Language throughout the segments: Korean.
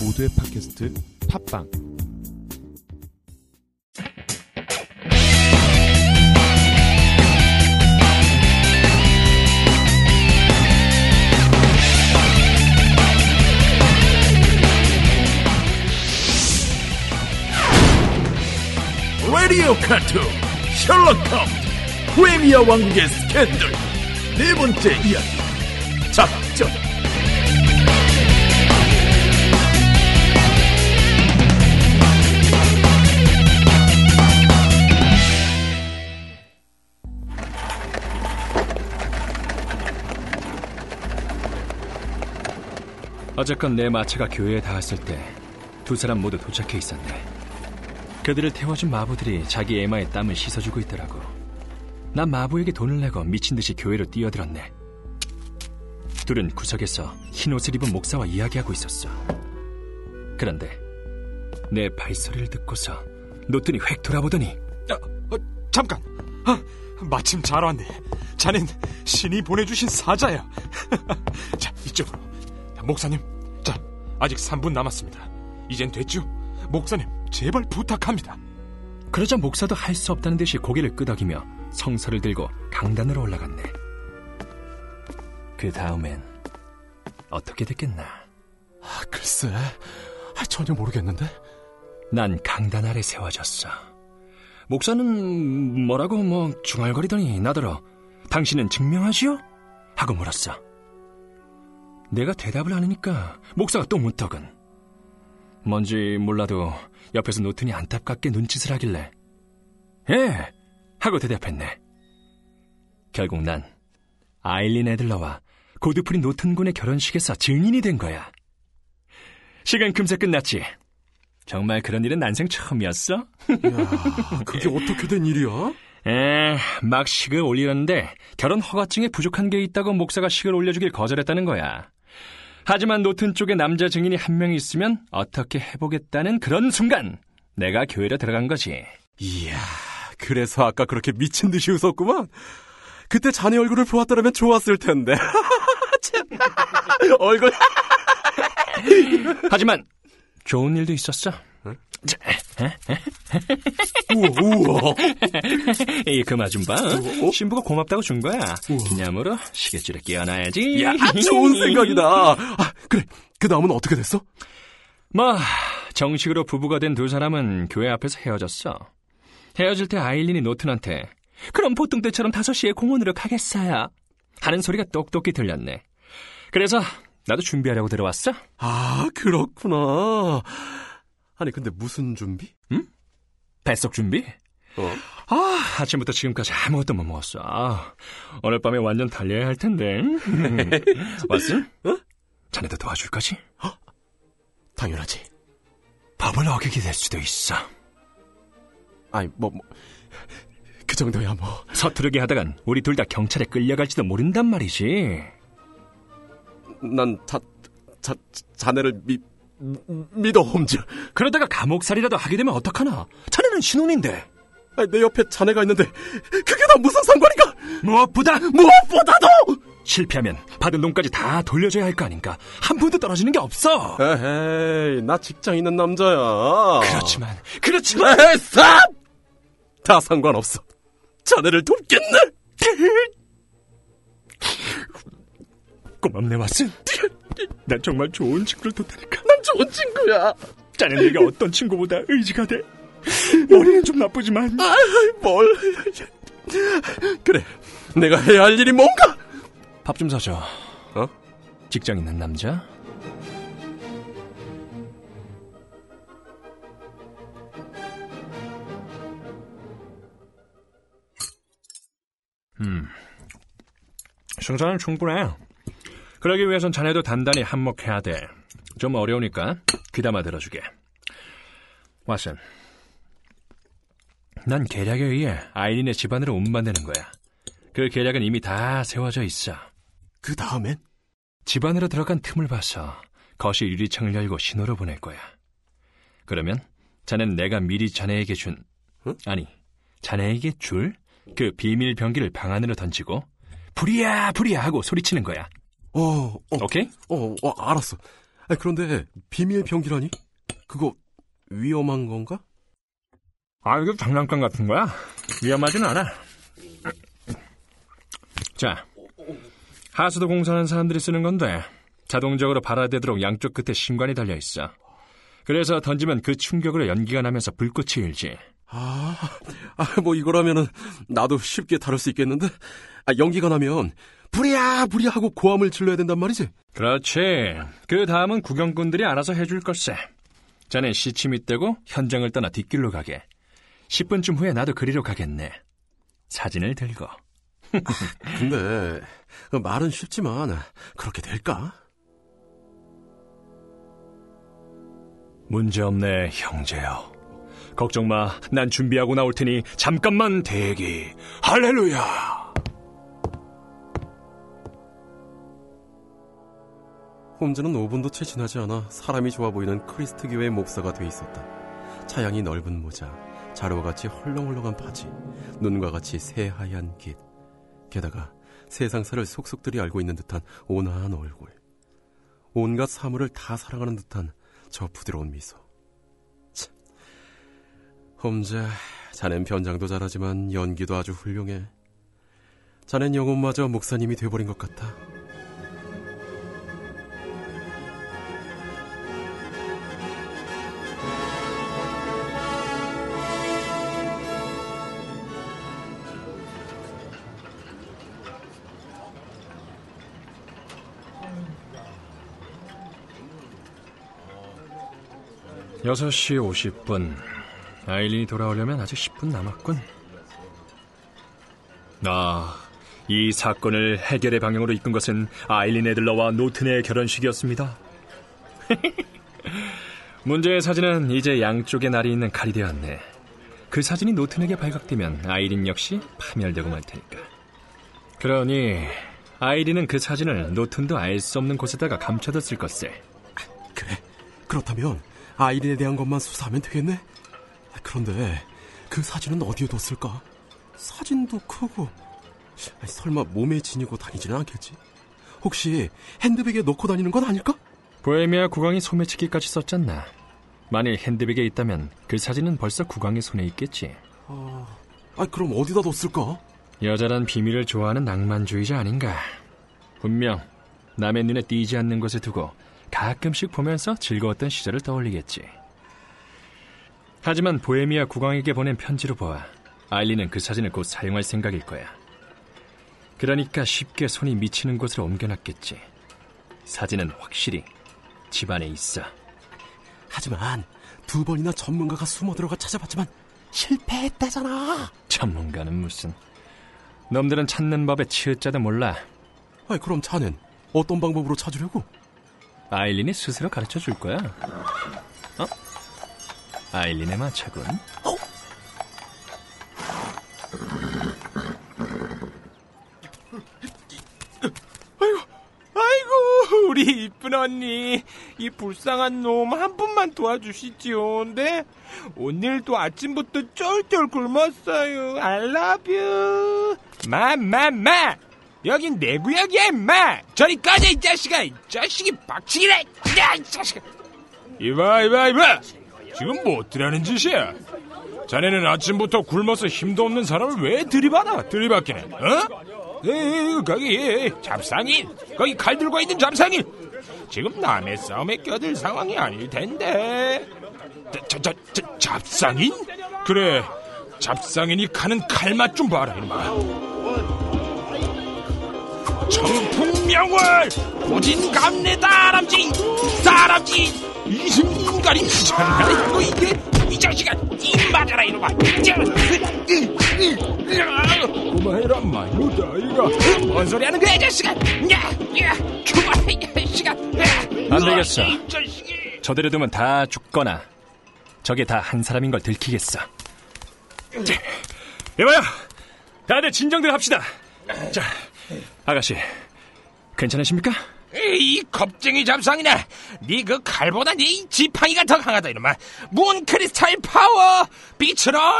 모두의 팟캐스트 팟빵. 라디오 카툰 셜록 홈즈 프리미어 왕국의 스캔들. 네 번째 이야기. 작전 어쨌건 내 마차가 교회에 닿았을 때 두 사람 모두 도착해 있었네. 그들을 태워준 마부들이 자기 에마의 땀을 씻어주고 있더라고. 난 마부에게 돈을 내고 미친 듯이 교회로 뛰어들었네. 둘은 구석에서 흰 옷을 입은 목사와 이야기하고 있었어. 그런데 내 발소리를 듣고서 노튼이 획 돌아보더니 아, 어, 잠깐. 아, 마침 잘 왔네. 자넨 신이 보내주신 사자야. 자, 이쪽으로. 목사님, 자, 아직 3분 남았습니다. 이젠 됐죠? 목사님, 제발 부탁합니다. 그러자 목사도 할 수 없다는 듯이 고개를 끄덕이며 성서를 들고 강단으로 올라갔네. 그 다음엔 어떻게 됐겠나? 아, 글쎄 아, 전혀 모르겠는데 난 강단 아래 세워졌어. 목사는 뭐라고 뭐 중얼거리더니 나더러 당신은 증명하시오? 하고 물었어. 내가 대답을 안 하니까 목사가 또 문턱은 뭔지 몰라도 옆에서 노튼이 안타깝게 눈짓을 하길래 예! 하고 대답했네. 결국 난 아일린 애들러와 고드프린 노튼군의 결혼식에서 증인이 된 거야. 시간 금세 끝났지. 정말 그런 일은 난생 처음이었어? 야, 그게 어떻게 된 일이야? 에, 막 식을 올리려는데 결혼 허가증에 부족한 게 있다고 목사가 식을 올려주길 거절했다는 거야. 하지만 노튼 쪽에 남자 증인이 한 명 있으면 어떻게 해보겠다는 그런 순간 내가 교회로 들어간 거지. 이야 그래서 아까 그렇게 미친 듯이 웃었구만 그때 자네 얼굴을 보았더라면 좋았을 텐데 참. 얼굴 하지만 좋은 일도 있었어. 자, 우와 우와 이 그마 좀 봐. 어? 신부가 고맙다고 준 거야. 기념으로 시계줄에 끼워놔야지. 야 좋은 생각이다 아, 그래 그 다음은 어떻게 됐어? 뭐 정식으로 부부가 된 두 사람은 교회 앞에서 헤어졌어. 헤어질 때 아일린이 노튼한테 그럼 보통 때처럼 5시에 공원으로 가겠어요. 하는 소리가 똑똑히 들렸네. 그래서 나도 준비하려고 들어왔어. 아 그렇구나 아니 근데 무슨 준비? 뱃속 준비? 어? 아, 아침부터 지금까지 아무것도 못 먹었어. 아, 오늘 밤에 완전 달려야 할 텐데. 왓슨? 어? 자네도 도와줄 거지? 당연하지 법을 어기게 될 수도 있어. 아니 뭐 뭐 그 정도야 뭐 서투르게 하다간 우리 둘 다 경찰에 끌려갈지도 모른단 말이지. 난 자, 자, 자네를 미, 믿어, 홈즈. 그러다가 감옥살이라도 하게 되면 어떡하나? 자네는 신혼인데. 아니, 내 옆에 자네가 있는데, 그게 다 무슨 상관인가? 무엇보다 무엇보다도! 실패하면 받은 돈까지 다 돌려줘야 할 거 아닌가? 한 푼도 떨어지는 게 없어. 에헤이, 나 직장 있는 남자야. 그렇지만, 그렇지만. 에헤이, 쌉! 다 상관없어. 자네를 돕겠네! 고맙네, 왓슨. 난 정말 좋은 친구를 뒀다니까. 난 좋은 친구야. 자네 내가 어떤 친구보다 의지가 돼. 머리는 좀 나쁘지만. 아이, 뭘. 그래, 내가 해야 할 일이 뭔가? 밥 좀 사줘. 어? 직장 있는 남자? 음. 생산은 충분해. 그러기 위해선 자네도 단단히 한몫해야 돼. 좀 어려우니까 귀담아 들어주게. 왓슨. 난 계략에 의해 아이린의 집안으로 운반되는 거야. 그 계략은 이미 다 세워져 있어. 그 다음엔? 집 안으로 들어간 틈을 봐서 거실 유리창을 열고 신호를 보낼 거야. 그러면 자넨 내가 미리 자네에게 준, 응? 아니, 자네에게 줄 그 비밀 병기를 방 안으로 던지고 불이야 불이야 하고 소리치는 거야. 어, 어, 오케이? 어, 어, 알았어. 아, 그런데 비밀 병기라니? 그거 위험한 건가? 아, 이거 장난감 같은 거야? 위험하진 않아. 자, 하수도 공사하는 사람들이 쓰는 건데 자동적으로 발화되도록 양쪽 끝에 신관이 달려 있어. 그래서 던지면 그 충격으로 연기가 나면서 불꽃이 일지. 아, 아, 뭐 이거라면은 나도 쉽게 다룰 수 있겠는데? 아, 연기가 나면 부랴 부랴 하고 고함을 질러야 된단 말이지? 그렇지. 그 다음은 구경꾼들이 알아서 해줄 걸세. 자넨 시침이 떼고 현장을 떠나 뒷길로 가게. 10분쯤 후에 나도 그리로 가겠네. 사진을 들고. 근데 그 말은 쉽지만 그렇게 될까? 문제없네, 형제여. 걱정 마. 난 준비하고 나올 테니 잠깐만 대기. 할렐루야! 홈즈는 5분도 채 지나지 않아 사람이 좋아 보이는 크리스트 교회 목사가 돼 있었다. 차양이 넓은 모자, 자루와 같이 헐렁헐렁한 바지, 눈과 같이 새하얀 깃. 게다가 세상사를 속속들이 알고 있는 듯한 온화한 얼굴. 온갖 사물을 다 사랑하는 듯한 저 부드러운 미소. 참. 홈즈, 자넨 변장도 잘하지만 연기도 아주 훌륭해. 자넨 영혼마저 목사님이 돼버린 것 같아. 여섯 시 오십 분 아일린이 돌아오려면 아직 10분 남았군. 아, 이 사건을 해결의 방향으로 이끈 것은 아일린 애들러와 노튼의 결혼식이었습니다. 문제의 사진은 이제 양쪽에 날이 있는 칼이 되었네. 그 사진이 노튼에게 발각되면 아이린 역시 파멸되고 말 테니까. 그러니 아이린은 그 사진을 노튼도 알 수 없는 곳에다가 감춰뒀을 것세. 그래. 그렇다면 아이린에 대한 것만 수사하면 되겠네. 그런데 그 사진은 어디에 뒀을까? 사진도 크고 아니, 설마 몸에 지니고 다니지는 않겠지? 혹시 핸드백에 넣고 다니는 건 아닐까? 보헤미아 국왕이 소매치기까지 썼잖나. 만일 핸드백에 있다면 그 사진은 벌써 국왕의 손에 있겠지. 아, 아 그럼 어디다 뒀을까? 여자란 비밀을 좋아하는 낭만주의자 아닌가. 분명 남의 눈에 띄지 않는 곳에 두고 가끔씩 보면서 즐거웠던 시절을 떠올리겠지. 하지만 보헤미아 국왕에게 보낸 편지로 보아 아일리는 그 사진을 곧 사용할 생각일 거야. 그러니까 쉽게 손이 미치는 곳으로 옮겨놨겠지. 사진은 확실히 집 안에 있어. 하지만 두 번이나 전문가가 숨어 들어가 찾아봤지만 실패했다잖아. 전문가는 무슨. 놈들은 찾는 법에 치읓자도 몰라. 아이, 그럼 자넨 어떤 방법으로 찾으려고? 아일린이 스스로 가르쳐 줄 거야. 어? 아일린의 마차군. 어? 아이고 우리 이쁜 언니 이 불쌍한 놈 한 분만 도와주시지요 근데 오늘도 아침부터 쫄쫄 굶었어요 I love you 마 마 마 여긴 내 구역이야 임마! 저리 꺼져 이 자식아! 이 자식이 박치기래! 야이 자식아! 이봐 이봐 이봐! 지금 뭐 어쩌라는 짓이야? 자네는 아침부터 굶어서 힘도 없는 사람을 왜 들이받아? 들이받기는 어? 에이, 거기 잡상인! 거기 칼 들고 있는 잡상인! 지금 남의 싸움에 껴들 상황이 아닐 텐데. 자, 자, 자, 잡상인? 그래 잡상인이 가는 칼맛 좀 봐라 이놈 아 청풍명월 고진감래 다 람쥐 다람쥐 이승가리 장난 이거 이게 이 자식아 이 맞아라 이놈아 고마해라 마이노다 이가 뭔 소리 하는 거야 이 자식아 야야 그만해 이 자식아 안 되겠어. 저대로 두면 다 죽거나 저게 다 한 사람인 걸 들키겠어. 여봐요. 다들 진정들 합시다. 자, 아가씨, 괜찮으십니까? 이 겁쟁이 잡상이네 네그 칼보다 네 지팡이가 더 강하다 이놈아 문 크리스탈 파워 빛으로 야!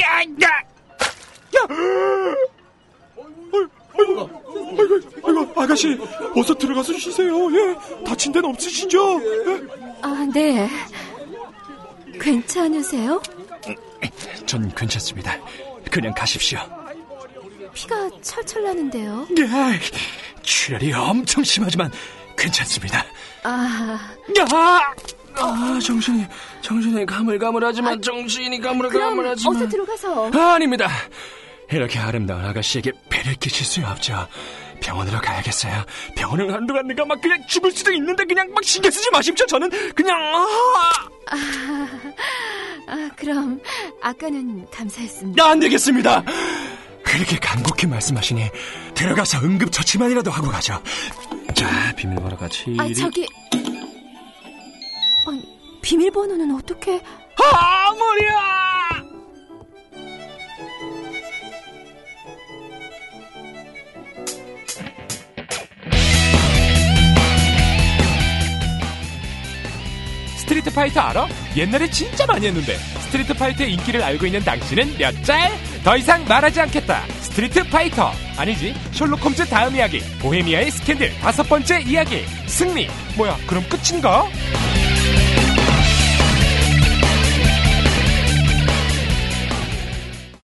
야! 야! 야! 어, 아이고, 아이고, 아이고, 아가씨, 어서 들어가서 쉬세요. 예, 다친 데는 없으시죠? 예? 아, 네. 괜찮으세요? 전 괜찮습니다. 그냥 가십시오. 피가 철철 나는데요. 야, 출혈이 엄청 심하지만 괜찮습니다. 아, 야! 아, 정신이, 정신이 가물가물하지만, 정신이 그럼 가물가물하지만. 어서 들어가서. 아, 아닙니다. 이렇게 아름다운 아가씨에게 배를 끼칠 수 없죠. 병원으로 가야겠어요. 병원을 한두 갔는가 막 그냥 죽을 수도 있는데 그냥 막 신경 쓰지 마십시오. 저는 그냥 아, 아, 그럼 아까는 감사했습니다. 안 되겠습니다. 그렇게 간곡히 말씀하시니 들어가서 응급처치만이라도 하고 가죠. 자, 비밀번호가 7... 아, 저기. 아니, 비밀번호는 어떻게? 아, 머리야! 스트리트 파이터 알아? 옛날에 진짜 많이 했는데 스트리트 파이터의 인기를 알고 있는 당신은 몇 짤? 더 이상 말하지 않겠다. 스트리트 파이터. 아니지? 셜록 홈즈 다음 이야기. 보헤미아의 스캔들. 다섯 번째 이야기. 승리. 뭐야 그럼 끝인가?